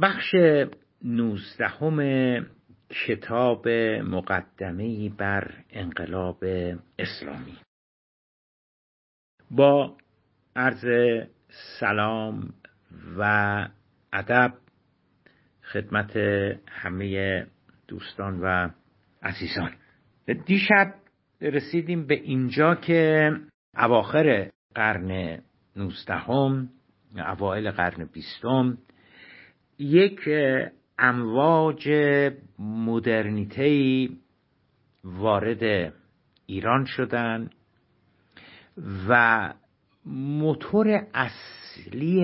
بخش نوزدهم کتاب مقدمه بر انقلاب اسلامی. با عرض سلام و ادب خدمت همه دوستان و عزیزان. دیشب رسیدیم به اینجا که اواخر قرن نوزدهم اوایل قرن بیستم یک امواج مدرنیته وارد ایران شدن و موتور اصلی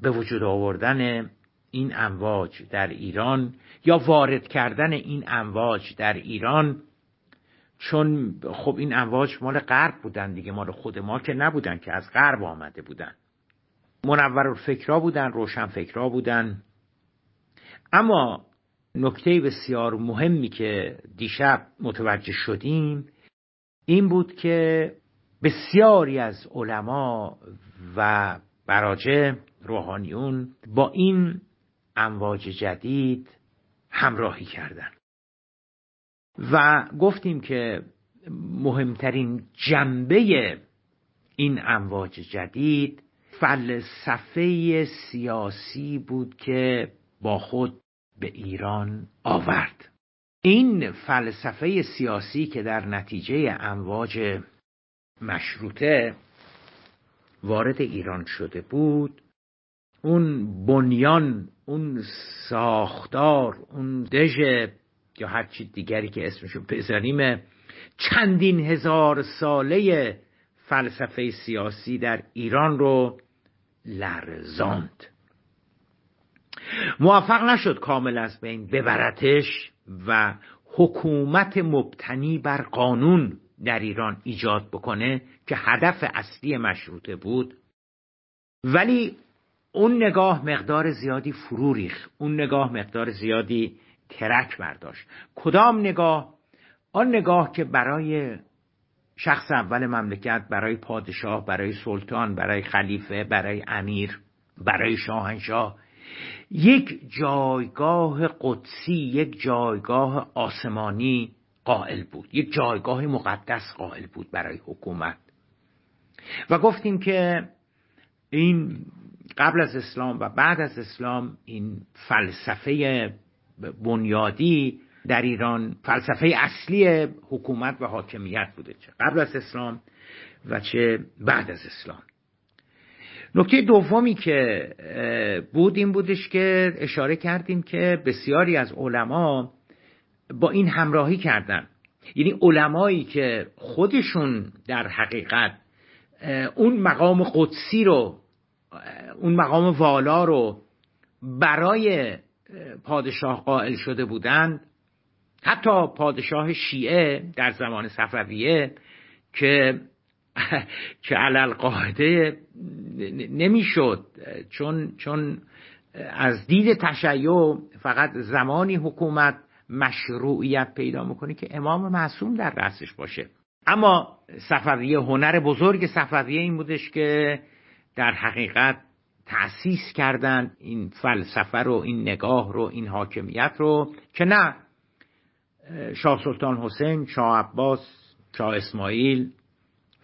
به وجود آوردن این امواج در ایران یا وارد کردن این امواج در ایران چون خب این امواج مال غرب بودن دیگه مال خود ما که نبودن که از غرب آمده بودن. منور فکرها بودن روشن فکرها بودن. اما نکته بسیار مهمی که دیشب متوجه شدیم این بود که بسیاری از علما و براجه روحانیون با این امواج جدید همراهی کردند و گفتیم که مهمترین جنبه این امواج جدید فلسفه سیاسی بود که با خود به ایران آورد. این فلسفه سیاسی که در نتیجه امواج مشروطه وارد ایران شده بود اون بنیان اون ساختار اون دژ یا هر چی دیگری که اسمشو بذاریم چندین هزار ساله فلسفه سیاسی در ایران رو لرزاند. موفق نشد کامل از بین ببرتش و حکومت مبتنی بر قانون در ایران ایجاد بکنه که هدف اصلی مشروطه بود. ولی اون نگاه مقدار زیادی فرو ریخ اون نگاه مقدار زیادی ترک برداشت. کدام نگاه؟ آن نگاه که برای شخص اول مملکت برای پادشاه برای سلطان برای خلیفه برای امیر برای شاهنشاه. یک جایگاه قدسی یک جایگاه آسمانی قائل بود. یک جایگاه مقدس قائل بود برای حکومت. و گفتیم که این قبل از اسلام و بعد از اسلام این فلسفه بنیادی در ایران فلسفه اصلی حکومت و حاکمیت بوده چه قبل از اسلام و چه بعد از اسلام. نکته دومی که بود این بودش که اشاره کردیم که بسیاری از علما با این همراهی کردن. یعنی علمایی که خودشون در حقیقت اون مقام قدسی رو اون مقام والا رو برای پادشاه قائل شده بودند. حتی پادشاه شیعه در زمان صفویه که که علل قاعده نمی‌شد چون چون از دید تشیع فقط زمانی حکومت مشروعیت پیدا می‌کنه که امام معصوم در رأسش باشه. اما صفویه هنر بزرگ صفویه این بودش که در حقیقت تأسیس کردن این فلسفه رو این نگاه رو این حاکمیت رو که نه شاه سلطان حسین شاه عباس شاه اسماعیل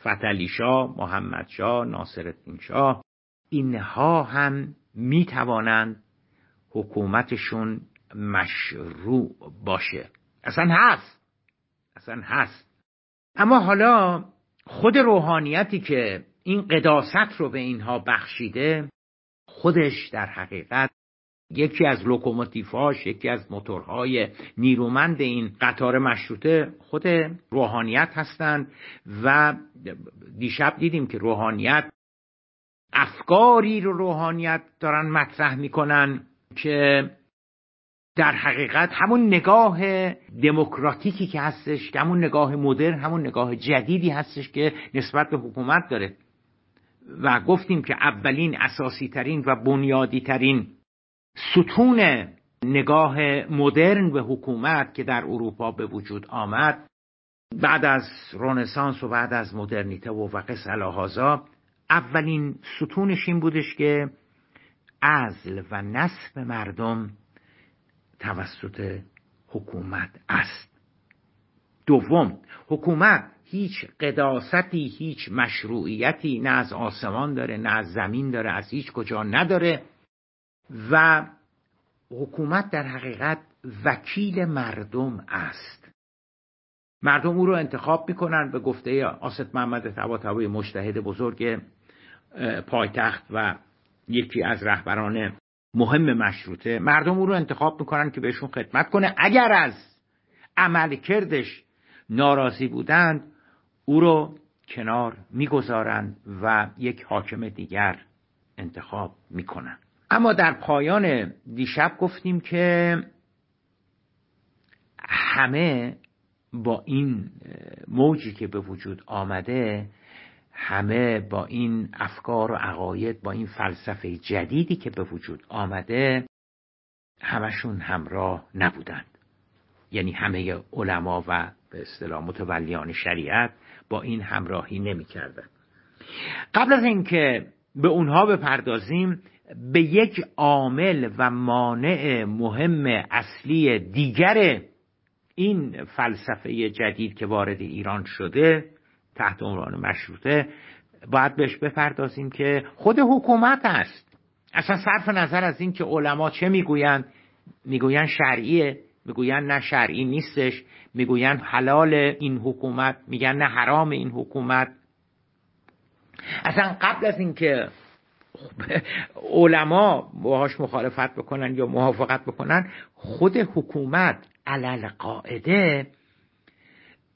فتلی شاه محمد شاه ناصر شاه. اینها هم می توانند حکومتشون مشروع باشه. اصلا هست. اصلا هست. اما حالا خود روحانیتی که این قداست رو به اینها بخشیده خودش در حقیقت یکی از لوکوموتیفاش یکی از موتورهای نیرومند این قطار مشروطه خود روحانیت هستند و دیشب دیدیم که روحانیت افکاری رو روحانیت دارن مطرح می‌کنن که در حقیقت همون نگاه دموکراتیکی که هستش همون نگاه مدرن همون نگاه جدیدی هستش که نسبت به حکومت داره. و گفتیم که اولین اساسی ترین و بنیادی ترین ستون نگاه مدرن به حکومت که در اروپا به وجود آمد بعد از رنسانس و بعد از مدرنیته و وقس الهازا اولین ستونش این بودش که ازل و نصب مردم توسط حکومت است. دوم حکومت هیچ قداستی هیچ مشروعیتی نه از آسمان داره نه از زمین داره از هیچ کجا نداره. و حکومت در حقیقت وکیل مردم است. مردم او رو انتخاب می‌کنن به گفته آسد محمد طباطبایی مجتهد بزرگ پایتخت و یکی از رهبران مهم مشروطه. مردم او رو انتخاب می‌کنن که بهشون خدمت کنه. اگر از عمل کردش ناراضی بودند او رو کنار می‌گذارند و یک حاکم دیگر انتخاب می‌کنند اما در پایان دیشب گفتیم که همه با این موجی که به وجود آمده همه با این افکار و عقاید با این فلسفه جدیدی که به وجود آمده همشون همراه نبودند. یعنی همه علما و به اصطلاح متولیان شریعت با این همراهی نمی‌کردند. قبل از اینکه به اونها بپردازیم به یک عامل و مانع مهم اصلی دیگر این فلسفه جدید که وارد ایران شده تحت عنوان مشروطه باید بهش بپردازیم که خود حکومت است. اصلا صرف نظر از این که علما چه می‌گویند؟ می‌گویند شرعیه می‌گویند نه شرعی نیستش می‌گویند حلال این حکومت میگن نه حرام این حکومت. اصلا قبل از اینکه علما باهاش مخالفت بکنن یا موافقت بکنن خود حکومت علل قاعده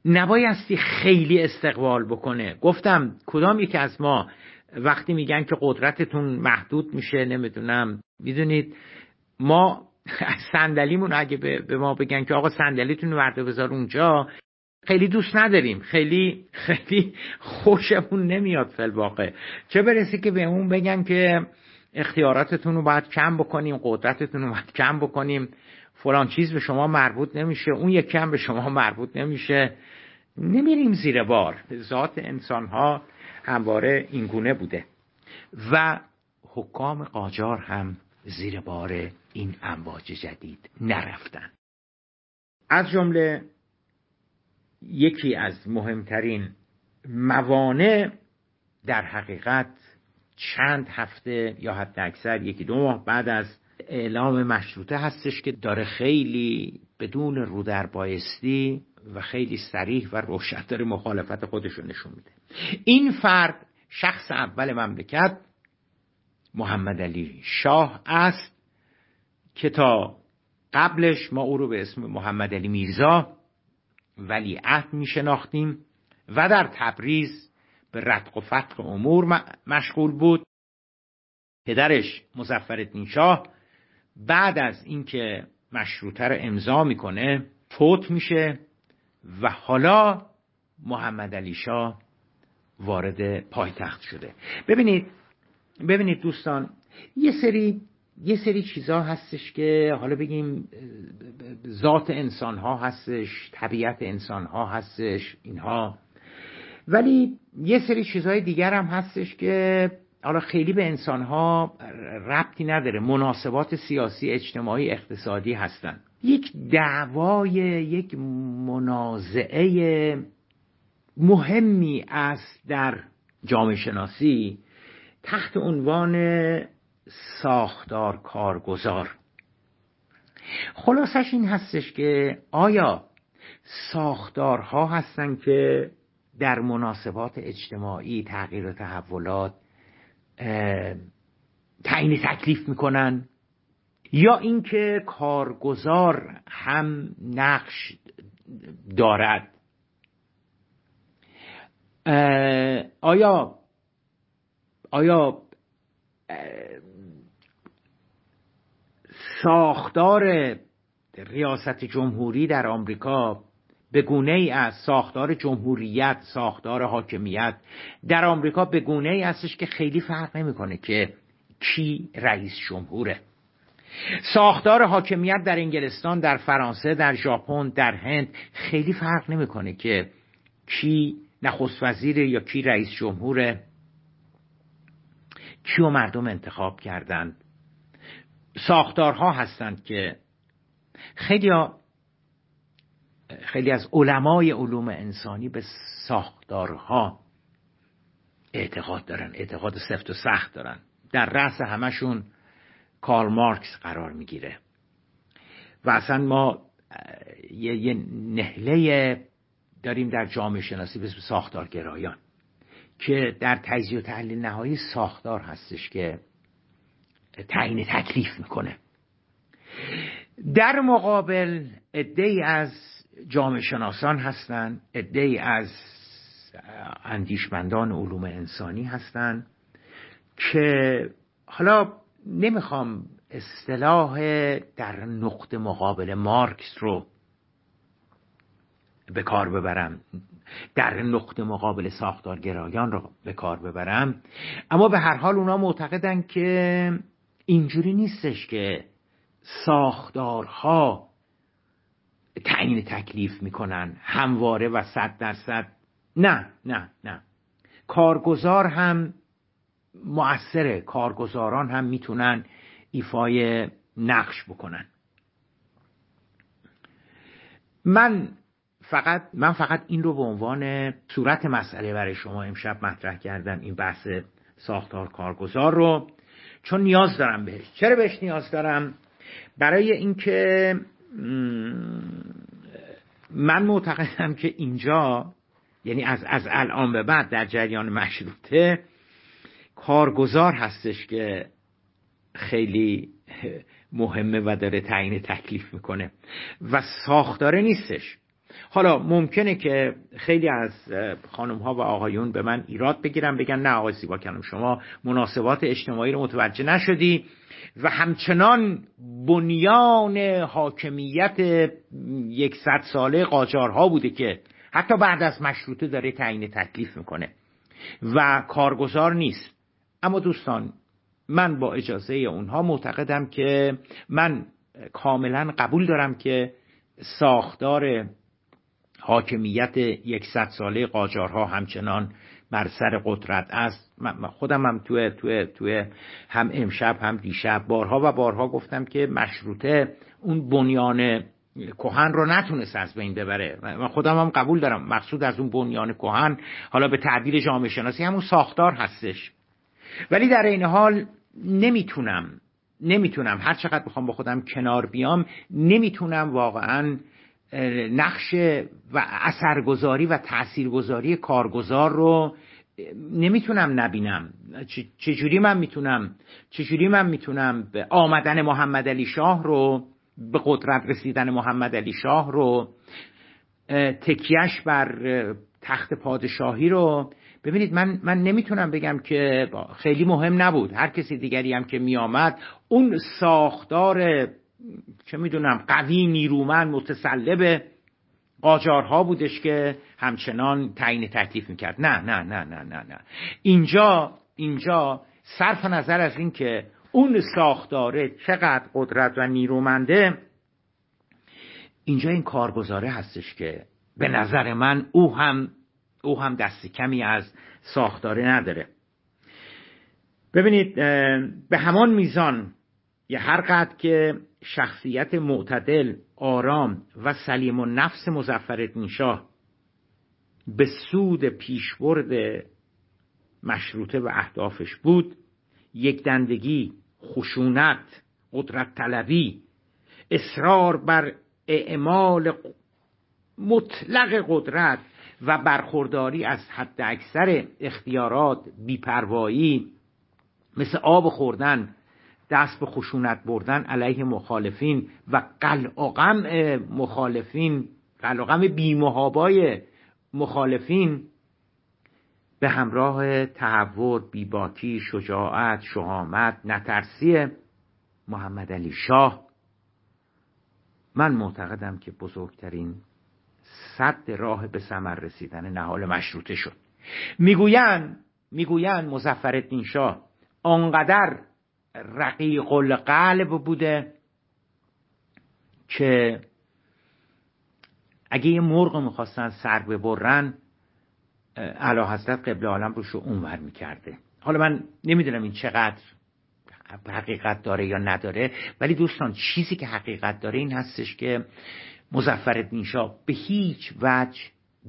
نبایستی خیلی استقبال بکنه. گفتم کدام یکی از ما وقتی میگن که قدرتتون محدود میشه نمی‌دونم می‌دونید ما صندلیمون اگه به ما بگن که آقا صندلیتون ورده بذار اونجا خیلی دوست نداریم. خیلی خیلی خوشمون نمیاد فل واقع چه برسه که به اون بگن که اختیاراتتون رو باید کم بکنیم قدرتتون رو باید کم بکنیم. فلان چیز به شما مربوط نمیشه اون یک کم به شما مربوط نمیشه. نمیریم زیر بار. ذات انسان ها همواره اینگونه بوده. و حکام قاجار هم زیر بار این امواج جدید نرفتن. از جمله یکی از مهمترین موانع در حقیقت چند هفته یا حتی اکثر یکی دو ماه بعد از اعلام مشروطه هستش که داره خیلی بدون رودر بایستی و خیلی سریح و روشن مخالفت خودش رو نشون میده. این فرد شخص اول مملکت محمد علی شاه است که تا قبلش ما او رو به اسم محمد علی میرزا ولی عهد می شناختیم و در تبریز به ردق و فتق امور مشغول بود. پدرش مزفر شاه بعد از اینکه مشروطه رو امضا می‌کنه فوت میشه و حالا محمد علی شاه وارد پایتخت شده. ببینید ببینید دوستان یه سری یه سری چیزها هستش که حالا بگیم ذات انسان ها هستش طبیعت انسان ها هستش اینها. ولی یه سری چیزهای دیگر هم هستش که حالا خیلی به انسان ها ربطی نداره. مناسبات سیاسی اجتماعی اقتصادی هستن. یک دعوای یک منازعه مهمی است در جامعه شناسی تحت عنوان ساختار کارگزار. خلاصش این هستش که آیا ساختارها هستن که در مناسبات اجتماعی تغییر و تحولات تعیین تکلیف می‌کنن یا اینکه کارگزار هم نقش دارد؟ آیا آیا ساختار ریاست جمهوری در آمریکا به گونه ای از ساختار جمهوریت ساختار حاکمیت در آمریکا به گونه ای هستش که خیلی فرق نمی‌کنه که کی رئیس جمهوره. ساختار حاکمیت در انگلستان در فرانسه در ژاپن در هند خیلی فرق نمی‌کنه که کی نخست وزیر یا کی رئیس جمهوره. کیو مردم انتخاب کردند ساختارها هستند که خیلی خیلی از علمای علوم انسانی به ساختارها اعتقاد دارن اعتقاد سفت و سخت دارن. در رأس همشون کارل مارکس قرار می‌گیره. و اصلا ما یه, یه نهله داریم در جامعه شناسی به اسم ساختارگرایان که در تجزیه و تحلیل نهایی ساختار هستش که تعیین تکلیف می‌کنه. در مقابل عده از جامعه شناسان هستند عده از اندیشمندان علوم انسانی هستند که حالا نمی‌خوام اصطلاح در نقطه مقابل مارکس رو به کار ببرم در نقطه مقابل ساختارگرایان رو به کار ببرم اما به هر حال اونا معتقدن که اینجوری نیستش که ساختارها تعیین تکلیف می‌کنن همواره و صد درصد نه نه نه. کارگزار هم مؤثره. کارگزاران هم می‌تونن ایفای نقش بکنن. من فقط من فقط این رو به عنوان صورت مسئله برای شما امشب مطرح کردم این بحث ساختار کارگزار رو. چون نیاز دارم بهش. چرا بهش نیاز دارم؟ برای اینکه من معتقدم که اینجا یعنی از, از الان به بعد در جریان مشروطه کارگزار هستش که خیلی مهمه و داره تعیین تکلیف می‌کنه. و ساختاره نیستش. حالا ممکنه که خیلی از خانم ها و آقایون به من ایراد بگیرن بگن نه آقای زیبا کنم شما مناسبات اجتماعی رو متوجه نشدی و همچنان بنیان حاکمیت یکصد ساله قاجارها بوده که حتی بعد از مشروطه داره تعیین تکلیف می‌کنه و کارگزار نیست. اما دوستان من با اجازه اونها معتقدم که من کاملا قبول دارم که ساختار حاکمیت یکصد ساله قاجارها همچنان بر سر قدرت است. خودم هم توی, توی, توی هم امشب هم دیشب بارها و بارها گفتم که مشروطه اون بنیان کهن رو نتونست از بین ببره. من خودم هم قبول دارم. مقصود از اون بنیان کهن حالا به تعبیر جامعه شناسی همون ساختار هستش. ولی در این حال نمی‌تونم نمی‌تونم. هر چقدر بخوام با خودم کنار بیام نمی‌تونم واقعا نقش و اثرگذاری و تاثیرگذاری کارگزار رو نمی‌تونم نبینم. چجوری من می‌تونم چجوری من می‌تونم آمدن محمد علی شاه رو به قدرت رسیدن محمد علی شاه رو تکیش بر تخت پادشاهی رو. ببینید من من نمی‌تونم بگم که خیلی مهم نبود. هر کسی دیگری هم که میآمد اون ساختار چه می‌دونم قوی نیرومند متسلب قاجارها بودش که همچنان تعیین تکلیف می‌کرد. نه نه نه نه نه نه. اینجا اینجا صرف نظر از اینکه اون ساختاره چقدر قدرت و نیرومنده اینجا این کارگزاره هستش که به نظر من او هم او هم دست کمی از ساختاره نداره. ببینید به همان میزان یه هر قدر که شخصیت معتدل آرام و سلیم و نفس مزفر شاه به سود پیشبرد مشروطه و اهدافش بود. یک دندگی خشونت قدرت طلبی اصرار بر اعمال مطلق قدرت و برخورداری از حد اکثر اختیارات بیپروایی مثل آب خوردن دست به خشونت بردن علیه مخالفین و قلقم مخالفین قلقم بیمهابای مخالفین به همراه تحور بیباکی شجاعت شهامت نترسی محمد علی شاه. من معتقدم که بزرگترین صد راه به ثمر رسیدن نهال مشروطه شد. می‌گویند می‌گویند مظفرالدین شاه آنقدر رقیق القلب بوده که اگه یه مرغ می‌خواستن سر ببرن علا حضرت قبل عالم روش اونور می‌کرده. حالا من نمی‌دونم این چقدر حقیقت داره یا نداره ولی دوستان چیزی که حقیقت داره این هستش که مزفر شاه به هیچ وجه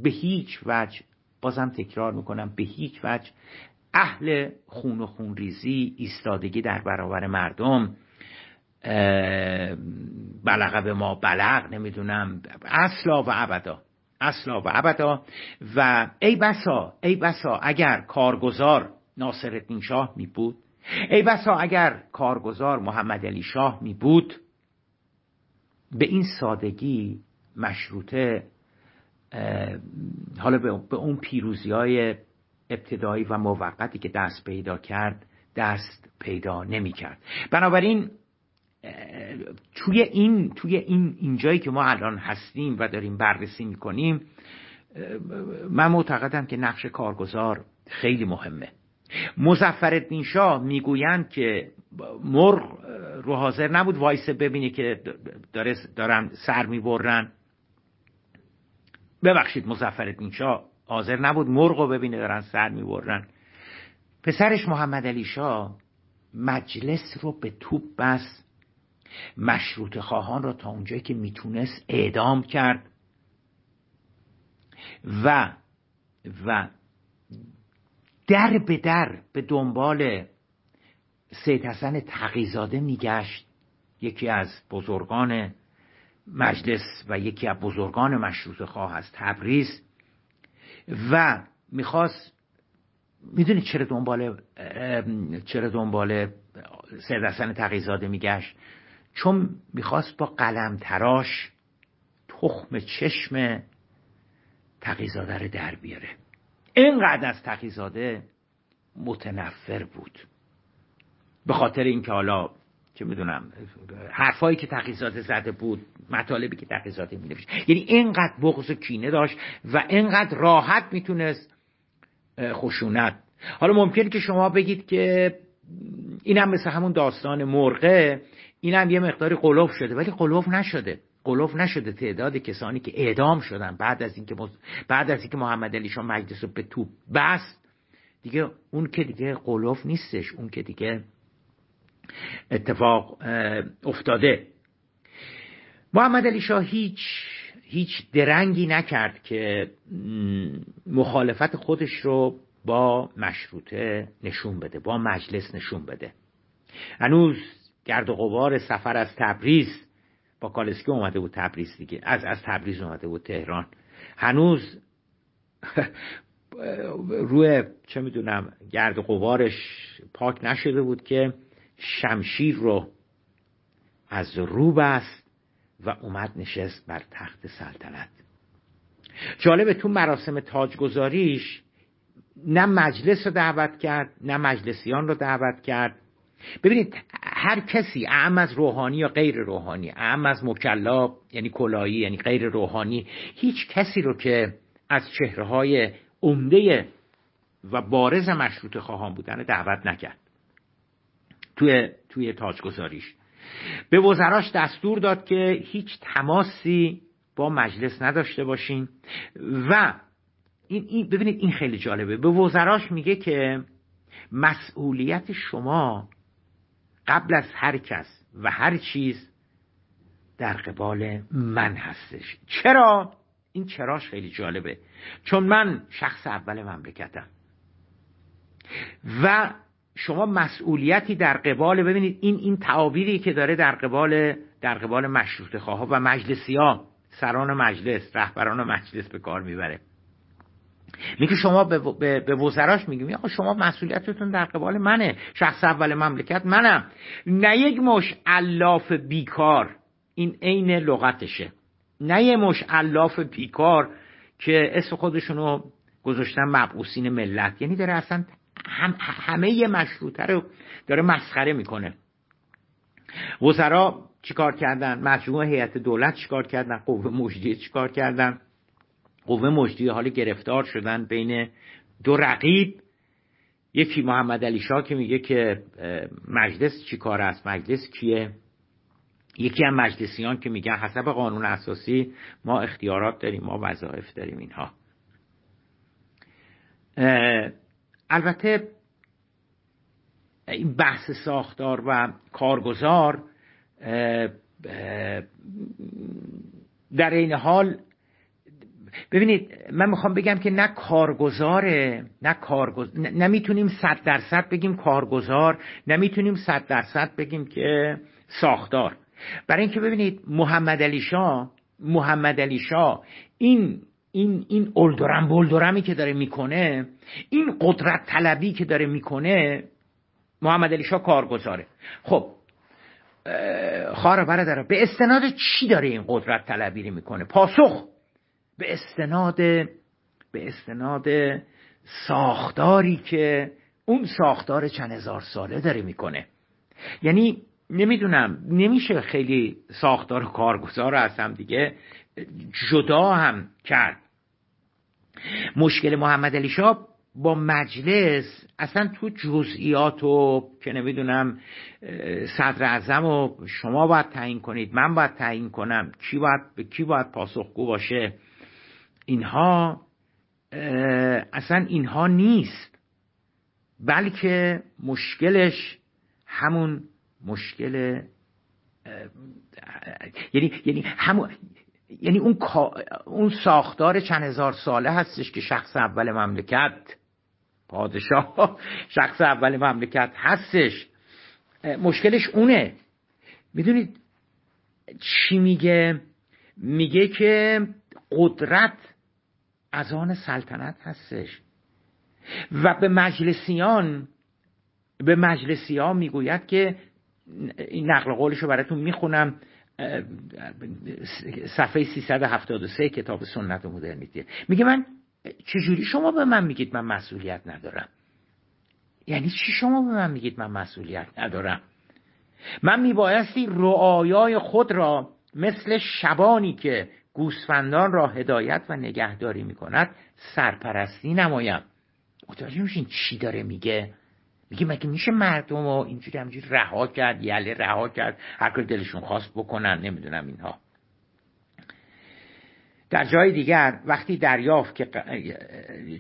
به هیچ وجه بازم تکرار می‌کنم به هیچ وجه اهل خون و خون ریزی ایستادگی در برابر مردم بلغه به ما بلغ نمی‌دونم اصلا و ابدا اصلا و ابدا. و ای بسا ای بسا اگر کارگزار ناصرالدین شاه می بود ای بسا اگر کارگزار محمد علی شاه می بود به این سادگی مشروطه حالا به اون پیروزی های ابتدایی و موقتی که دست پیدا کرد دست پیدا نمی کرد بنابراین توی این توی این اینجایی که ما الان هستیم و داریم بررسی می‌کنیم من معتقدم که نقش کارگزار خیلی مهمه. مزفر شاه می‌گویند که مرغ رو حاضر نبود وایسه ببینه که داره دارن سر می‌برن. ببخشید مزفر شاه حاضر نبود مرغ رو ببینه دارن سر می‌برن. پسرش محمد علی شاه مجلس رو به توپ بس مشروط خواهان را تا اونجایی که می‌تونست اعدام کرد. و و در به در به دنبال سید حسن تقیزاده میگشت. یکی از بزرگان مجلس و یکی از بزرگان مشروط خواه از تبریز. و می‌خواست می‌دونید چرا دنبال چرا دنبال سید حسن تقیزاده میگشت؟ چون می‌خواست با قلم تراش تخم چشم تقیزاده رو در بیاره. اینقدر از تقیزاده متنفر بود. به خاطر اینکه حالا چه می‌دونم حرفایی که تقیزاده زده بود مطالبی که تقیزاده می یعنی اینقدر بغض و کینه داشت و اینقدر راحت می‌تونست خشونت. حالا ممکنه که شما بگید که اینم مثل همون داستان مرغه اینم یه مقداری قلوف شده ولی قلوف نشده. قلوف نشده تعداد کسانی که اعدام شدن بعد از اینکه بعد از اینکه محمد علی شاه مجلس رو به توپ بست. دیگه اون که دیگه قلوف نیستش اون که دیگه اتفاق افتاده. محمد علی شاه هیچ هیچ درنگی نکرد که مخالفت خودش رو با مشروطه نشون بده با مجلس نشون بده. هنوز گرد و غبار سفر از تبریز با کالسکی اومده بود تبریز دیگه از از تبریز اومده بود تهران. هنوز روی چه می‌دونم گرد و غبارش پاک نشده بود که شمشیر رو از رو بست و اومد نشست بر تخت سلطنت. جالبه تو مراسم تاجگذاریش نه مجلس رو دعوت کرد نه مجلسیان رو دعوت کرد. ببینید هر کسی اعم از روحانی یا غیر روحانی اعم از مکلا یعنی کلایی یعنی غیر روحانی هیچ کسی رو که از چهره های عمده و بارز مشروط خواهان بودن دعوت نکرد. توی توی تاجگذاریش. به وزراش دستور داد که هیچ تماسی با مجلس نداشته باشین و این, این ببینید این خیلی جالبه. به وزراش میگه که مسئولیت شما قبل از هر کس و هر چیز در قبال من هستش. چرا؟ این چراش خیلی جالبه. چون من شخص اول مملکتم. و شما مسئولیتی در قبال ببینید این این تعابیری که داره در قبال در قبال مشروط خواه و مجلسی ها سران مجلس رهبران مجلس به کار می‌بره. میگه شما به, به, به وزراش میگیم آقا شما مسئولیتتون در قبال منه. شخص اول مملکت منم. نه یک مش الاف بیکار. این عین لغتشه. نه یک مش الاف بیکار که اسم خودشونو گذاشتن مبعوثین ملت. یعنی داره اصلا هم همه مشروطه رو داره مسخره می‌کنه. وزرا چیکار کردن؟ مجموعه هیئت دولت چیکار کردن؟ قوه مجریه چیکار کردن؟ قوه مجریه حال گرفتار شدن بین دو رقیب. یکی محمد علی شاه که میگه که مجلس چی کار است؟ مجلس کیه؟ یکی هم مجلسیان که میگن حسب قانون اساسی ما اختیارات داریم ما وظایف داریم اینها. البته این بحث ساختار و کارگزار در این حال ببینید من می‌خوام بگم که نه کارگزاره نه کارگزار نمی‌تونیم صد درصد بگیم کارگزار نمی‌تونیم صد درصد بگیم که ساختار. برای اینکه ببینید محمد علی شاه محمد علی شاه این این این اولدرم بولدرمی که داره می‌کنه این قدرت طلبی که داره می‌کنه محمد علی شاه کارگزاره. خب خواهر برادر به استناد چی داره این قدرت طلبی می‌کنه؟ پاسخ. به استناد به استناد ساختاری که اون ساختار چند هزار ساله داره می‌کنه. یعنی نمی‌دونم نمیشه خیلی ساختار کارگزار رو از هم دیگه جدا هم کرد. مشکل محمد علی شاه با مجلس اصلا تو جزئیات و که نمی‌دونم صدر اعظم و شما باید تعیین کنید من باید تعیین کنم کی باید به کی باید پاسخگو باشه اینها اصلا اینها نیست. بلکه مشکلش همون مشکل یعنی یعنی همون یعنی اون اون ساختار چند هزار ساله هستش که شخص اول مملکت پادشاه شخص اول مملکت هستش. مشکلش اونه. می‌دونید چی میگه؟ میگه که قدرت از آن سلطنت هستش. و به مجلسیان به مجلسیان می‌گوید که این نقل قولش رو براتون می‌خونم. صفحه 373 کتاب سنت و مدرنیتی میگه من چجوری شما به من میگید من مسئولیت ندارم؟ یعنی چی شما به من میگید من مسئولیت ندارم؟ من میبایستی رعایای خود را مثل شبانی که گوسفندان را هدایت و نگهداری می‌کند سرپرستی نمایم. متوجه میشین چی داره میگه؟ میگه مگه میشه مردم رو اینجوری همجوری رها کرد یله رها کرد هر دلشون خواست بکنن نمی‌دونم اینها. در جای دیگر وقتی دریافت که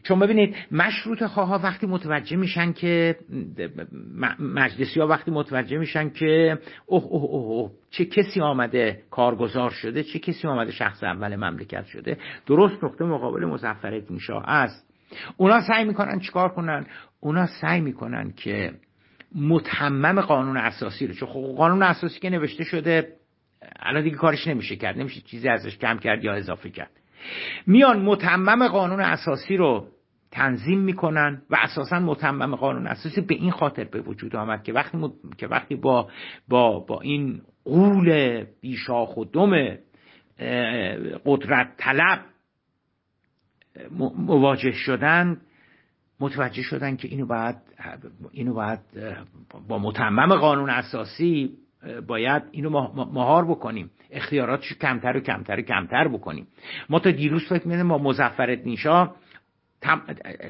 چون ببینید مشروط خواه وقتی متوجه میشن که مجلسی ها وقتی متوجه میشن که اوه اوه اوه چه کسی آمده کارگزار شده چه کسی آمده شخص اول مملکت شده درست نقطه مقابل مزفر شاه است. اونا سعی می‌کنن چیکار کنن؟ اونا سعی می‌کنن که متمم قانون اساسی رو چون خب قانون اساسی که نوشته شده الان دیگه کارش نمیشه کرد نمیشه چیزی ازش کم کرد یا اضافه کرد. میان متمم قانون اساسی رو تنظیم می‌کنن و اساسا متمم قانون اساسی به این خاطر به وجود آمد که وقتی که وقتی با با با این قول بیشاخ و دم قدرت طلب مواجه شدن متوجه شدن که اینو باید اینو باید با متمم قانون اساسی باید اینو مهار بکنیم. اختیاراتش کمتر و کمتر و کمتر بکنیم. ما تا دیروز فکر میدیم ما مزفر نیشا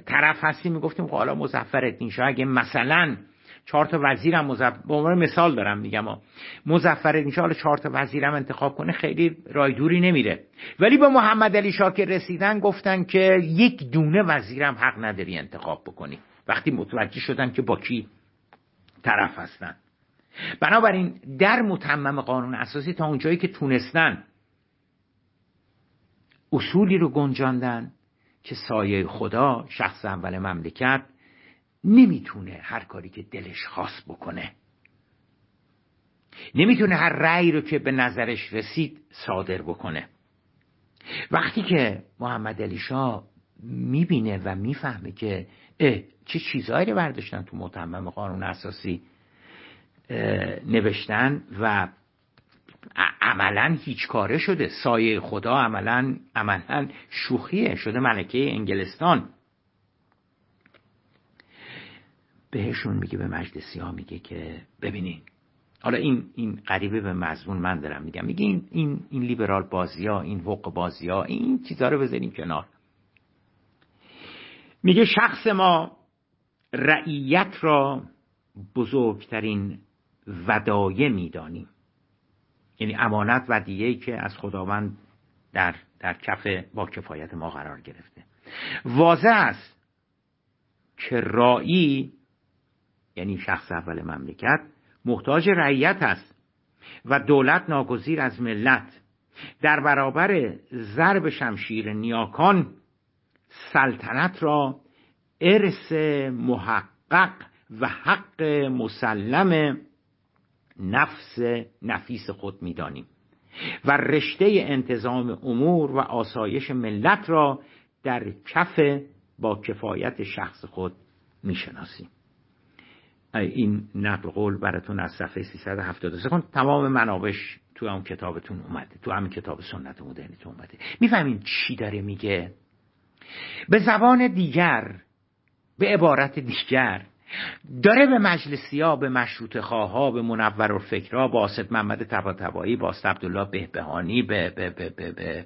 طرف هستیم می‌گفتیم خب حالا مزفر نیشا اگه مثلا چهار تا وزیرم مزف... به عنوان مثال دارم میگم مزفر حالا چهار تا وزیرم انتخاب کنه خیلی رای دوری نمیره. ولی با محمد علی شاه که رسیدن گفتن که یک دونه وزیرم حق نداری انتخاب بکنی. وقتی متوجه شدن که با کی طرف هستن. بنابراین در متمم قانون اساسی تا اونجایی که تونستن اصولی رو گنجاندن که سایه خدا شخص اول مملکت نمی‌تونه هر کاری که دلش خواست بکنه. نمی‌تونه هر رأی رو که به نظرش رسید صادر بکنه. وقتی که محمد علی شاه می‌بینه و می‌فهمه که اه چه چیزهایی رو برداشتن تو متمم قانون اساسی نوشتن و عملا هیچ کاره شده. سایه خدا عملا عملا شوخیه شده ملکه انگلستان. بهشون میگه به مجلسی ها میگه که ببینین. حالا این این قریبه به مضمون من دارم میگم. میگه این این, این لیبرال بازی ها این حق بازی ها این چیزها رو بذاریم کنار. میگه شخص ما رعیت را بزرگترین ودایه می‌دانیم. یعنی امانت و ای که از خداوند در, در کف با کفایت ما قرار گرفته. واضح است که رایی یعنی شخص اول مملکت محتاج رعیت است و دولت ناگزیر از ملت. در برابر ضرب شمشیر نیاکان سلطنت را ارث محقق و حق مسلم نفس نفیس خود می‌دانیم و رشته انتظام امور و آسایش ملت را در کف با کفایت شخص خود می‌شناسیم. این نقل قول براتون از صفحه 373 کن تمام منابش تو اون کتابتون اومده تو همین کتاب سنت مدرنیتون اومده. می‌فهمین چی داره میگه؟ به زبان دیگر به عبارت دیگر داره به مجلسی ها به مشروط خواه به منور و فکرها آسد محمد تبایی با عبدالله بهبهانی به, به, به, به, به,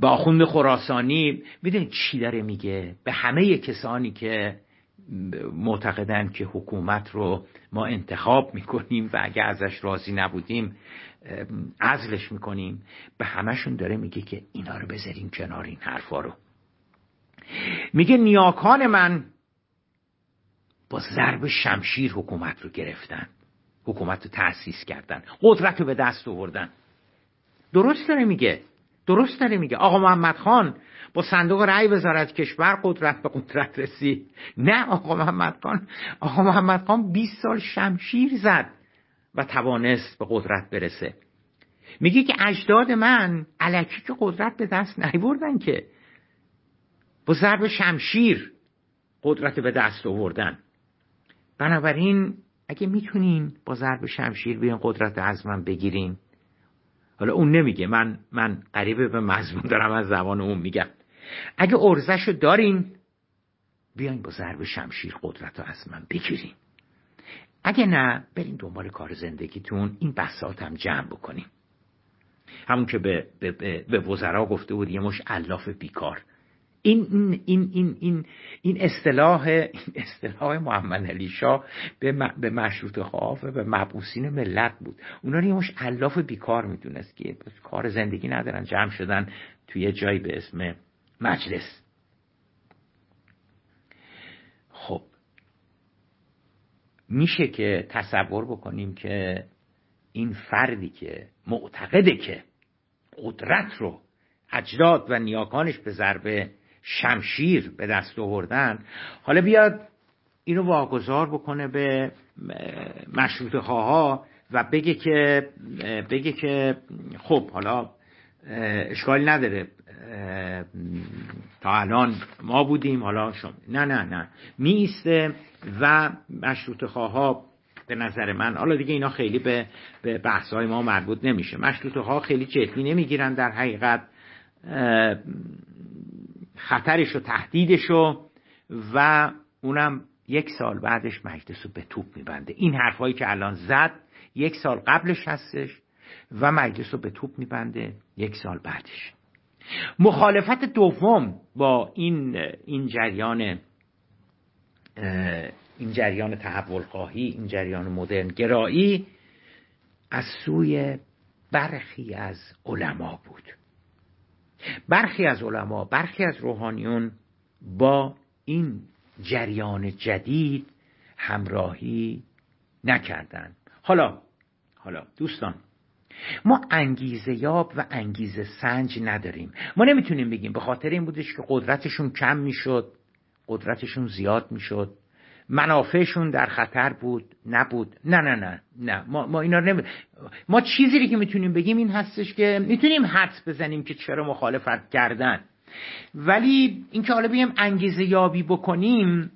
به آخوند خراسانی. می‌دونید چی داره میگه؟ به همه کسانی که معتقدن که حکومت رو ما انتخاب می‌کنیم و اگه ازش راضی نبودیم عزلش می‌کنیم. به همشون داره میگه که اینا رو بذاریم کنار این حرفا رو. میگه نیاکان من با ضرب شمشیر حکومت رو گرفتن. حکومت رو تأسیس کردن. قدرت رو به دست آوردن. درست داره میگه. درست داره میگه. آقا محمد خان با صندوق رأی وزارت کشور قدرت به قدرت رسید. نه آقا محمد خان. آقا محمد خان 20 سال شمشیر زد و توانست به قدرت برسه. میگه که اجداد من علکی که قدرت به دست نیوردن که. با ضرب شمشیر قدرت به دست آوردن. بنابراین اگه می‌تونین با ضرب شمشیر بیان قدرت از من بگیرین. حالا اون نمیگه. من من قریب به مضمون دارم از زبان اون میگم. اگه ارزشو دارین بیاین با ضرب شمشیر قدرت رو از من بگیرین. اگه نه برین دنبال کار زندگیتون این بسات هم جمع بکنیم همون که به, به, به, به وزرا گفته بود یه مش الاف بیکار. این این این این این این اصطلاح اصطلاح محمد علی شاه به به مشروط خواه به مبعوثین ملت بود. اونا رو یه مش الاف بیکار می‌دونست که کار زندگی ندارن جمع شدن توی یه جایی به اسم مجلس. خب میشه که تصور بکنیم که این فردی که معتقده که قدرت رو اجداد و نیاکانش به ضربه شمشیر به دست آوردن حالا بیاد اینو واگذار بکنه به مشروط ها و بگه که بگه که خب حالا اشکالی نداره. تا الان ما بودیم حالا شما نه نه نه. میسته و مشروط ها به نظر من حالا دیگه اینا خیلی به, به بحث ما مربوط نمیشه. مشروط ها خیلی جدی نمی‌گیرن در حقیقت. خطرش و تهدیدش و اونم یک سال بعدش مجلس رو به توپ میبنده. این حرفایی که الان زد یک سال قبلش هستش. و مجلس رو به توپ میبنده یک سال بعدش. مخالفت دوم با این این جریان این جریان تحول خواهی این جریان مدرن گرایی از سوی برخی از علما بود. برخی از علما برخی از روحانیون با این جریان جدید همراهی نکردند. حالا حالا دوستان ما انگیزه یاب و انگیزه سنج نداریم. ما نمی‌تونیم بگیم به خاطر این بودش که قدرتشون کم می‌شد قدرتشون زیاد می‌شد. منافعشون در خطر بود نبود. نه نه نه نه. ما, ما اینا نمی... ما چیزی که می‌تونیم بگیم این هستش که می‌تونیم حدس بزنیم که چرا مخالفت کردن. ولی اینکه حالا بگیم انگیزه یابی بکنیم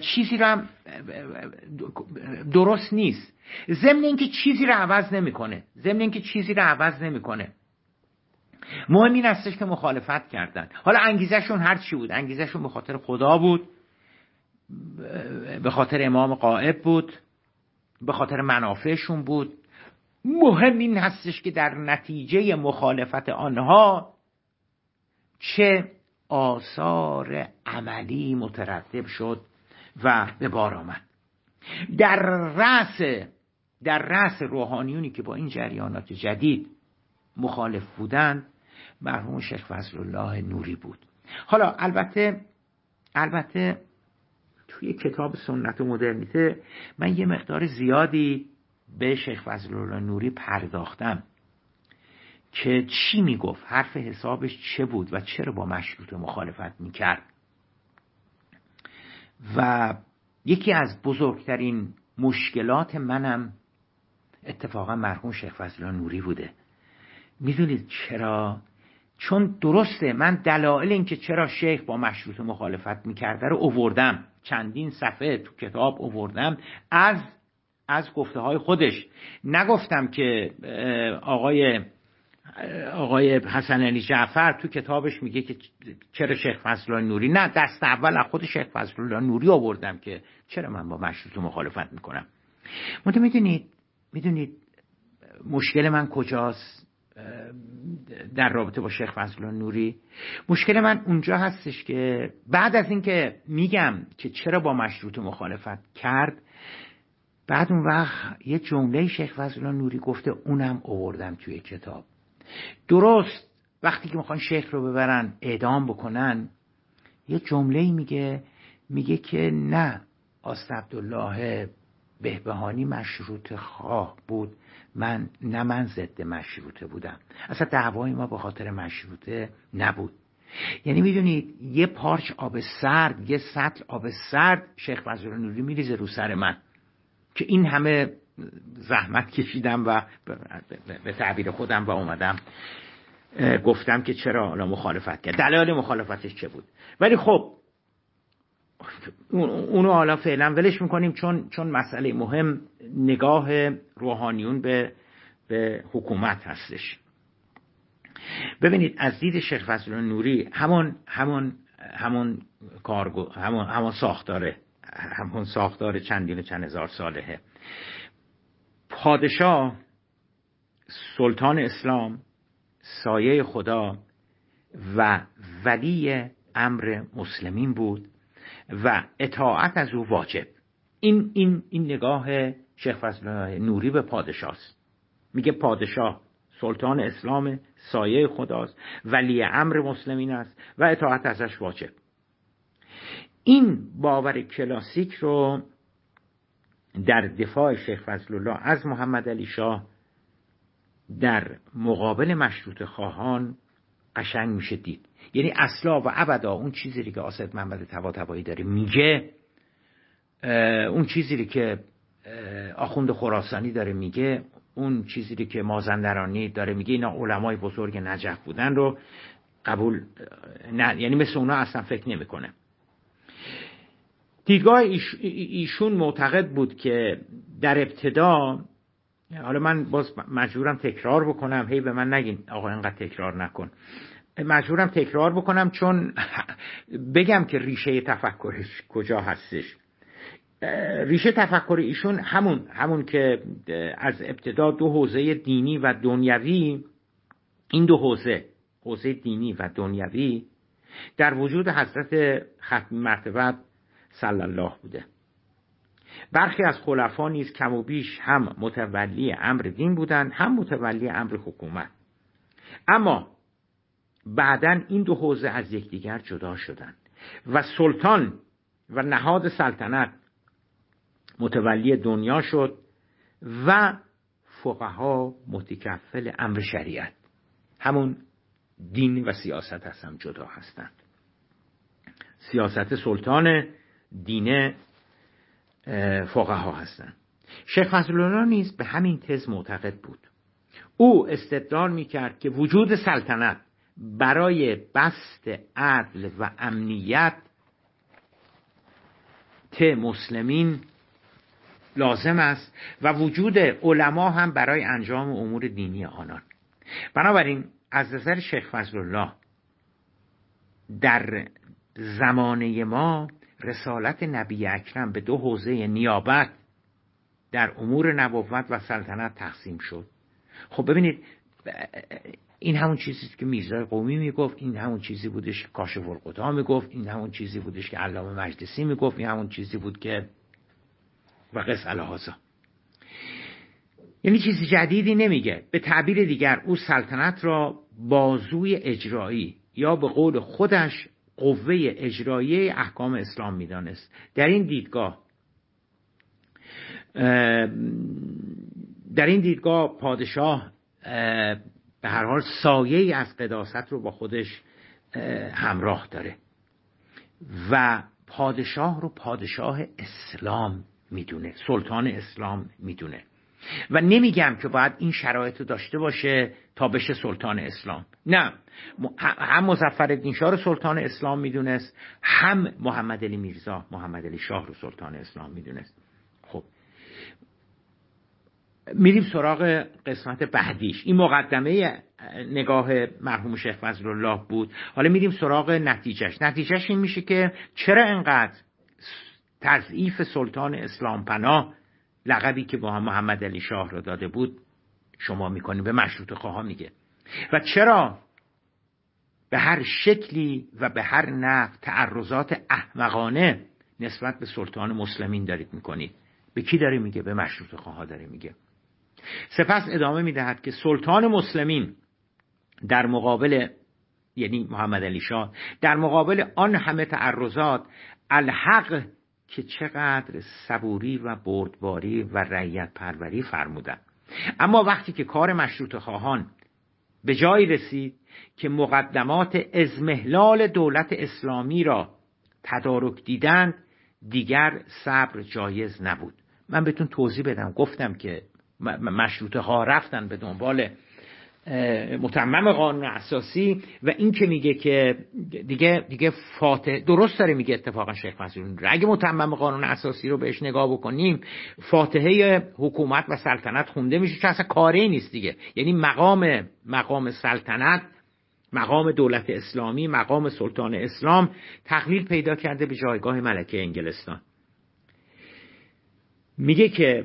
چیزی رو درست نیست. ضمن اینکه چیزی رو عوض نمی‌کنه. ضمن اینکه چیزی رو عوض نمی‌کنه. مهم این هستش که مخالفت کردن. حالا انگیزشون هر چی بود. انگیزشون به خاطر خدا بود. به خاطر امام قائب بود. به خاطر منافعشون بود. مهم این هستش که در نتیجه مخالفت آنها چه آثار عملی مترتب شد و به بار آمد. در رأس در رأس روحانیونی که با این جریانات جدید مخالف بودند مرحوم شیخ فضل الله نوری بود. حالا البته البته توی کتاب سنت و مدرنیته من یه مقدار زیادی به شیخ فضل الله نوری پرداختم. که چی می‌گفت؟ حرف حسابش چه بود و چرا با مشروط مخالفت می‌کرد؟ و یکی از بزرگترین مشکلات منم اتفاقا مرحوم شیخ فضل نوری بوده. می‌دونید چرا؟ چون درسته من دلایل اینکه چرا شیخ با مشروط مخالفت می‌کرده رو اووردم. چندین صفحه تو کتاب اووردم از از گفته های خودش. نگفتم که آقای آقای حسن علی جعفر تو کتابش میگه که چرا شیخ فضل نوری؟ نه دست اول از خود شیخ فضل الله نوری آوردم که چرا من با مشروط مخالفت می‌کنم؟ منتها می‌دونید می‌دونید مشکل من کجاست؟ در رابطه با شیخ فضل نوری؟ مشکل من اونجا هستش که بعد از اینکه میگم که چرا با مشروط مخالفت کرد بعد اون وقت یه جمله شیخ فضل نوری گفته اونم اووردم توی کتاب. درست. وقتی که می‌خوان شیخ رو ببرن اعدام بکنن یه جمله میگه میگه که نه آست عبدالله بهبهانی مشروط خواه بود. من نه من ضد مشروطه بودم. اصلا دعوای ما به خاطر مشروطه نبود. یعنی می‌دونید یه پارچ آب سرد یه سطل آب سرد شیخ فضل نوری میریزه رو سر من. که این همه زحمت کشیدم و به تعبیر خودم و اومدم گفتم که چرا حالا مخالفت کرد. دلایل مخالفتش چه بود؟ ولی خب اونو حالا فعلا ولش می‌کنیم چون چون مسئله مهم نگاه روحانیون به به حکومت هستش. ببینید از دید شیخ فضل نوری همون همون همون کارگو همون همون ساختاره همون ساختار چندین و چند هزار ساله. پادشاه سلطان اسلام سایه خدا و ولی امر مسلمین بود و اطاعت از او واجب. این این این نگاه شیخ فضل نوری به پادشاه است میگه پادشاه سلطان اسلام سایه خداست ولی امر مسلمین است و اطاعت ازش واجب. این باور کلاسیک رو در دفاع شیخ فضل الله از محمد علی شاه در مقابل مشروط خواهان قشنگ میشه دید. یعنی اصلا و ابدا اون چیزی که آسد محمد طباطبایی داره میگه اون چیزی که آخوند خراسانی داره میگه اون چیزی که مازندرانی داره میگه اینا علمای بزرگ نجف بودن رو قبول نه یعنی مثل اونا اصلا فکر نمی‌کنه. دیدگاه ایشون معتقد بود که در ابتدا حالا من باز مجبورم تکرار بکنم هی به من نگین آقا اینقدر تکرار نکن. مجبورم تکرار بکنم چون بگم که ریشه تفکرش کجا هستش. ریشه تفکر ایشون همون همون که از ابتدا دو حوزه دینی و دنیوی این دو حوزه حوزه دینی و دنیوی در وجود حضرت ختم مرتبت صلی الله بوده. برخی از خلفا نیز کم و بیش هم متولی امر دین بودند هم متولی امر حکومت. اما بعدا این دو حوزه از یکدیگر جدا شدند و سلطان و نهاد سلطنت متولی دنیا شد و فقها متکفل امر شریعت. همون دین و سیاست هستم جدا هستند. سیاست سلطان دین فقها هستند شیخ فضل الله نیز به همین تز معتقد بود. او استدلال می‌کرد که وجود سلطنت برای بست عدل و امنیت ت مسلمین لازم است و وجود علما هم برای انجام امور دینی آنان. بنابراین از نظر شیخ فضل الله در زمانه ما رسالت نبی اکرم به دو حوزه نیابت در امور نبوت و سلطنت تقسیم شد. خب ببینید این همون چیزی که میرزای قومی می‌گفت این همون چیزی بودش که کاشف القدا می‌گفت این همون چیزی بودش که علامه مجلسی می‌گفت این همون چیزی بود که و قص الهازا یعنی چیزی جدیدی نمیگه. به تعبیر دیگر او سلطنت را بازوی اجرایی یا به قول خودش قوه اجرایی احکام اسلام می‌دانست. در این دیدگاه در این دیدگاه پادشاه به هر حال سایه از قداست رو با خودش همراه داره و پادشاه رو پادشاه اسلام می‌دونه سلطان اسلام می‌دونه. و نمیگم که باید این شرایط رو داشته باشه تا بشه سلطان اسلام. نه. هم مزفر شاه رو سلطان اسلام می‌دونست هم محمد علی میرزا محمد علی شاه رو سلطان اسلام می‌دونست. خب. میریم سراغ قسمت بعدیش. این مقدمه نگاه مرحوم شیخ فضل الله بود. حالا میریم سراغ نتیجهش. نتیجهش این میشه که چرا انقدر تضعیف سلطان اسلام پناه لقبی که با محمد علی شاه را داده بود شما می‌کنیم به مشروط خواه میگه. و چرا؟ به هر شکلی و به هر نحو تعرضات احمقانه نسبت به سلطان مسلمین دارید می‌کنید به کی داره میگه؟ به مشروط خواه داره میگه. سپس ادامه می‌دهد که سلطان مسلمین در مقابل یعنی محمد علی شاه در مقابل آن همه تعرضات الحق که چقدر صبوری و بردباری و رعیت پروری فرمودن اما وقتی که کار مشروط خواهان به جایی رسید که مقدمات ازمهلال دولت اسلامی را تدارک دیدند دیگر صبر جایز نبود. من بهتون توضیح بدم. گفتم که مشروطه ها رفتن به دنبال متمم قانون اساسی و این که میگه که دیگه دیگه فاتح درست داره میگه اتفاقا شیخ مسئولین اگه متمم قانون اساسی رو بهش نگاه بکنیم فاتحه حکومت و سلطنت خونده میشه که اصلا کاری نیست دیگه. یعنی مقام مقام سلطنت مقام دولت اسلامی مقام سلطان اسلام تقلیل پیدا کرده به جایگاه ملکه انگلستان. میگه که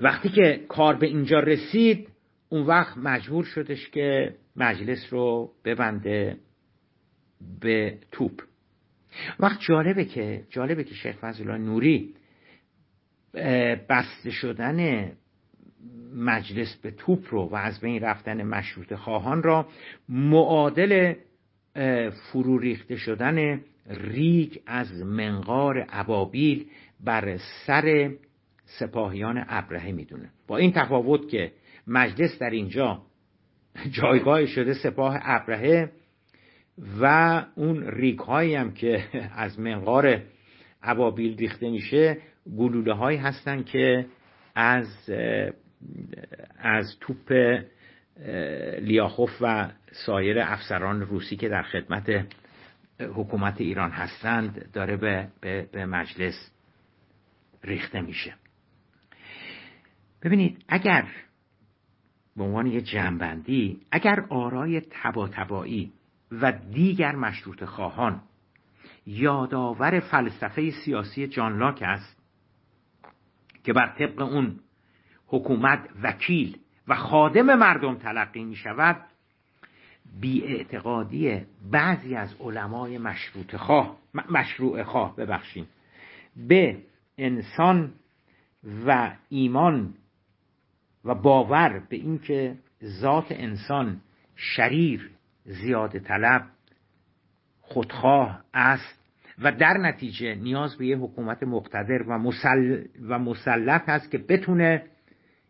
وقتی که کار به اینجا رسید اون وقت مجبور شدش که مجلس رو ببنده به توپ. وقت جالبه که جالبه که شیخ فضل نوری بسته شدن مجلس به توپ رو و از بین رفتن مشروط خواهان را معادل فرو ریخته شدن ریگ از منقار ابابیل بر سر سپاهیان ابرهه می‌دونه. با این تفاوت که مجلس در اینجا جایگاه شده سپاه ابرهه و اون ریک هایی هم که از منقار ابابیل ریخته میشه گلوله هایی هستن که از از توپ لیاخوف و سایر افسران روسی که در خدمت حکومت ایران هستند داره به, به, به مجلس ریخته میشه. ببینید اگر به عنوان یه جنبندی اگر آرای تبا و دیگر مشروط خواهان یادآور فلسفه سیاسی جان لاک است که بر طبق اون حکومت وکیل و خادم مردم تلقی می شود اعتقادی بعضی از علمای مشروط خواه مشروع خواه ببخشید به انسان و ایمان و باور به اینکه ذات انسان شریر زیاد طلب خودخواه است و در نتیجه نیاز به یه حکومت مقتدر و, مسل... و مسلط هست که بتونه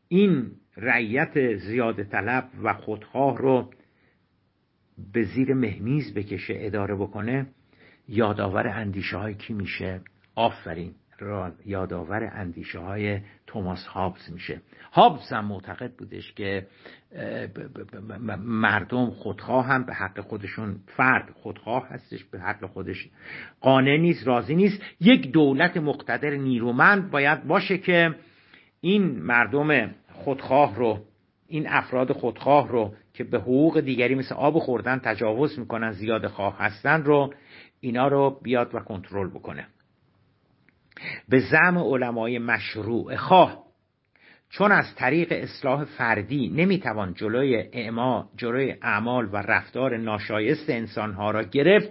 این رعیت زیاد طلب و خودخواه رو به زیر مهمیز بکشه اداره بکنه یادآور اندیشه های کی میشه. آفرین. را یادآور اندیشه های توماس هابز میشه. هابز هم معتقد بودش که مردم خودخواه هم به حق خودشون فرد خودخواه هستش به حق خودش قانع نیست راضی نیست. یک دولت مقتدر نیرومند باید باشه که این مردم خودخواه رو این افراد خودخواه رو که به حقوق دیگری مثل آب خوردن تجاوز می‌کنن زیاد خواه هستن رو اینا رو بیاد و کنترل بکنه. به زم علمای مشروع خواه. چون از طریق اصلاح فردی نمی‌توان جلوی اعما جلوی اعمال و رفتار ناشایست انسانها را گرفت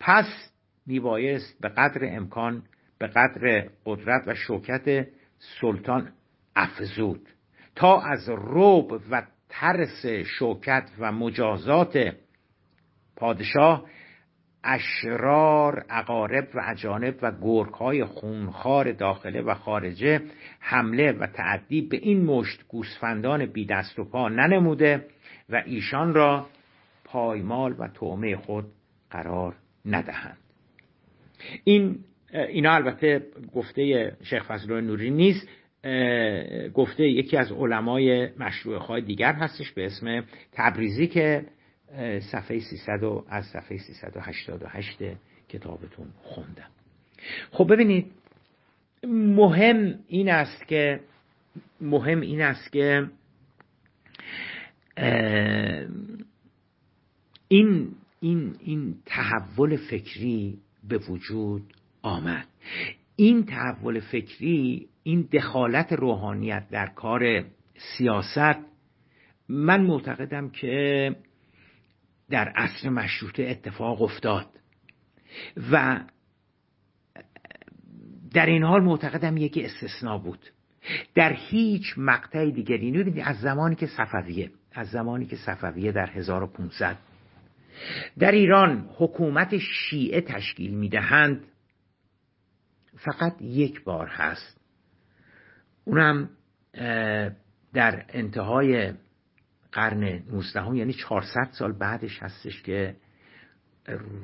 پس میبایست به قدر امکان به قدر قدرت و شوکت سلطان افزود. تا از روب و ترس شوکت و مجازات پادشاه اشرار اقارب و اجانب و گرگ های خونخوار داخله و خارجه حمله و تعدی به این مشت گوسفندان بی دست و پا ننموده و ایشان را پایمال و تومه خود قرار ندهند. این اینا البته گفته شیخ فضل نوری نیست گفته یکی از علمای مشروع خواهی دیگر هستش به اسم تبریزی که صفحه 300 از صفحه 388 کتابتون خوندم. خب ببینید مهم این است که مهم این است که این این این تحول فکری به وجود آمد. این تحول فکری این دخالت روحانیت در کار سیاست من معتقدم که در عصر مشروطه اتفاق افتاد. و در این حال معتقدم یکی استثناء بود. در هیچ مقطع دیگری. ببینید از زمانی که صفویه از زمانی که صفویه در 1500 در ایران حکومت شیعه تشکیل می‌دهند فقط یک بار هست. اونم در انتهای قرن 19 یعنی 400 سال بعدش هستش که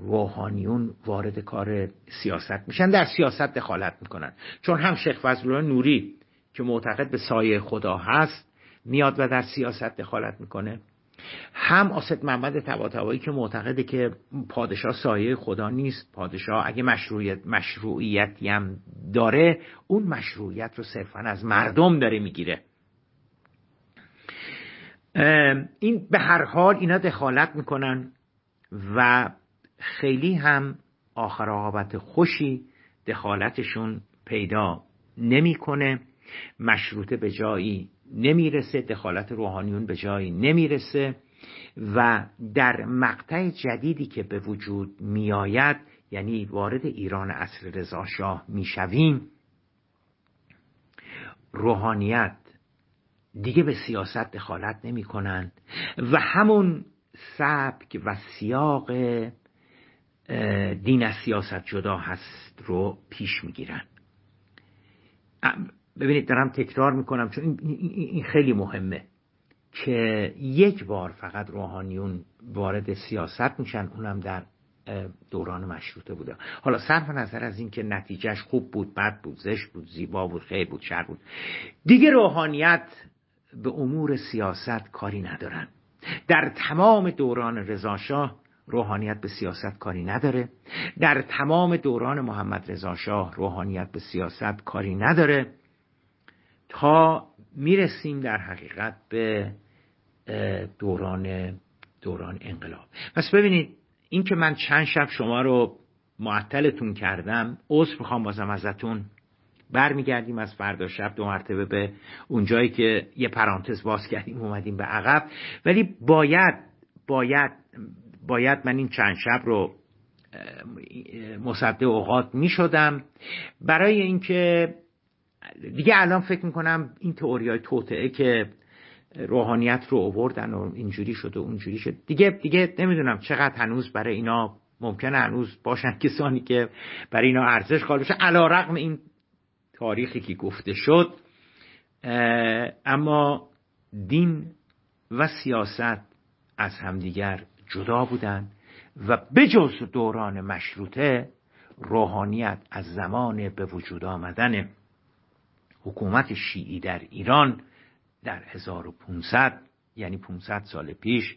روحانیون وارد کار سیاست میشن در سیاست دخالت می‌کنن. چون هم شیخ فضل نوری که معتقد به سایه خدا هست میاد و در سیاست دخالت می‌کنه. هم آسد محمد طباطبایی که معتقده که پادشاه سایه خدا نیست پادشاه اگه مشروعیت مشروعیتی هم داره اون مشروعیت رو صرفا از مردم داره می‌گیره. این به هر حال اینا دخالت می‌کنن و خیلی هم آخر عاقبت خوشی دخالتشون پیدا نمی‌کنه مشروطه به جایی نمی‌رسه دخالت روحانیون به جایی نمی‌رسه و در مقطع جدیدی که به وجود میآید یعنی وارد ایران عصر رضا شاه می‌شویم روحانیت دیگه به سیاست دخالت نمی کنند و همون سبک و سیاق دین از سیاست جدا هست رو پیش می‌گیرن. ببینید دارم تکرار می‌کنم چون این خیلی مهمه که یک بار فقط روحانیون وارد سیاست میشن. اونم در دوران مشروطه بوده. حالا صرف نظر از اینکه نتیجهش خوب بود بد بود زشت بود زیبا بود خیر بود شر بود. دیگه روحانیت به امور سیاست کاری ندارن. در تمام دوران رضاشاه روحانیت به سیاست کاری نداره. در تمام دوران محمد رضاشاه روحانیت به سیاست کاری نداره. تا می‌رسیم در حقیقت به دوران دوران انقلاب. پس ببینید این که من چند شب شما رو معطلتون کردم عذر می‌خوام بازم ازتون. برمیگردیم از فردا شب دو مرتبه به اونجایی که یه پرانتز باز کردیم اومدیم به عقب. ولی باید باید باید من این چند شب رو مصده اوقات می شدم برای اینکه دیگه الان فکر می‌کنم این تئوری های توطعه که روحانیت رو اووردن و اینجوری شد و اونجوری شد. دیگه دیگه نمی‌دونم چقدر هنوز برای اینا ممکنه هنوز باشن کسانی که برای اینا ارزش قائل بشه علا رقم این تاریخی که گفته شد اما دین و سیاست از همدیگر جدا بودند و بجز دوران مشروطه روحانیت از زمان به وجود آمدن حکومت شیعی در ایران در 1500 یعنی 500 سال پیش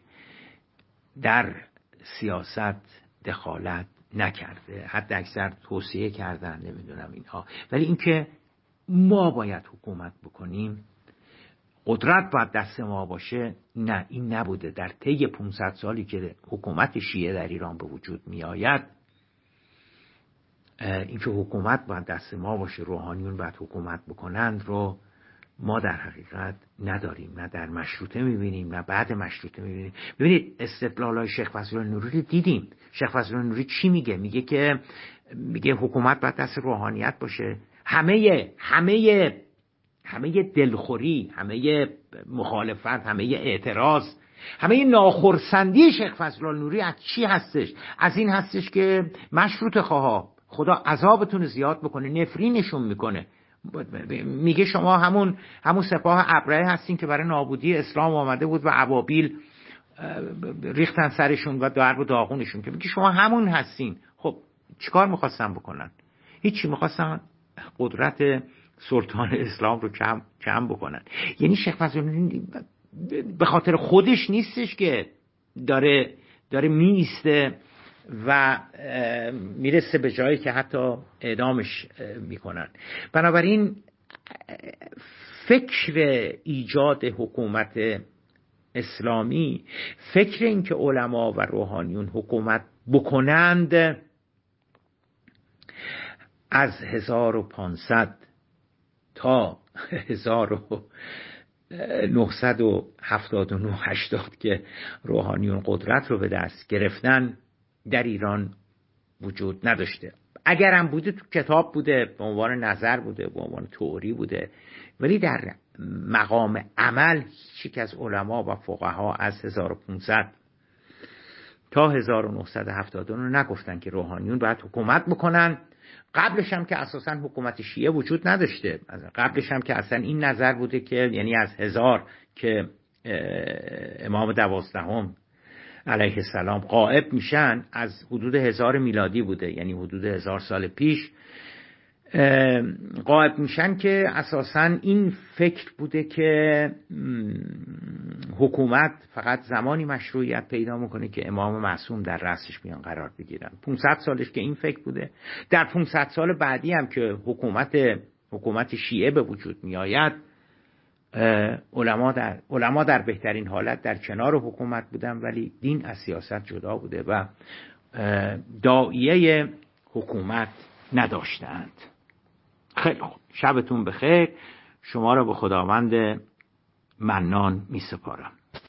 در سیاست دخالت نکرده. حتی اکثر توصیه کردن نمی‌دونم اینها. ولی اینکه ما باید حکومت بکنیم قدرت باید دست ما باشه نه این نبوده. در طی 500 سالی که حکومت شیعه در ایران به وجود می آید اینکه حکومت باید دست ما باشه روحانیون باید حکومت بکنند رو ما در حقیقت نداریم نه در مشروطه می‌بینیم نه بعد مشروطه می‌بینیم. ببینید استدلال های شیخ فضل نوری دیدیم. شیخ فضل نوری چی میگه؟ میگه که میگه حکومت باید دست روحانیت باشه. همه همه همه دلخوری همه مخالفت همه اعتراض همه ناخرسندی شیخ فضلال نوری از چی هستش؟ از این هستش که مشروط خواه خدا عذابتون زیاد بکنه نفرینشون می‌کنه. میگه شما همون همون سپاه ابرهه هستین که برای نابودی اسلام آمده بود و عبابیل ریختن سرشون و درب و داغونشون که میگه شما همون هستین. خب چیکار می‌خواستن بکنن؟ هیچی می‌خواستن قدرت سلطان اسلام رو کم, کم بکنن. یعنی شیخ به خاطر خودش نیستش که داره داره میسته و می‌رسه به جایی که حتی اعدامش می‌کنن. بنابراین فکر ایجاد حکومت اسلامی فکر اینکه علما و روحانیون حکومت بکنند از 1500 تا 1979 80 که روحانیون قدرت رو به دست گرفتن در ایران وجود نداشته. اگرم بوده تو کتاب بوده به عنوان نظر بوده به عنوان تئوری بوده. ولی در مقام عمل هیچ از علما و فقها از 1500 تا 1979 نگفتن که روحانیون باید حکومت بکنن. قبلش هم که اساسا حکومت شیعه وجود نداشته. قبلش هم که اصلا این نظر بوده که یعنی از هزار که امام دوازدهم علیه السلام قائب میشن از حدود هزار میلادی بوده یعنی حدود هزار سال پیش. قائب میشن که اساسا این فکر بوده که حکومت فقط زمانی مشروعیت پیدا می‌کنه که امام معصوم در رأسش بیان قرار بگیرن. 500 سالش که این فکر بوده. در 500 سال بعدی هم که حکومت حکومت شیعه به وجود میآید علما در علما در بهترین حالت در کنار حکومت بودن ولی دین از سیاست جدا بوده و دائیه حکومت نداشتند. خیلی خوب. شبتون بخیر. شما را به خداوند منان می سپارم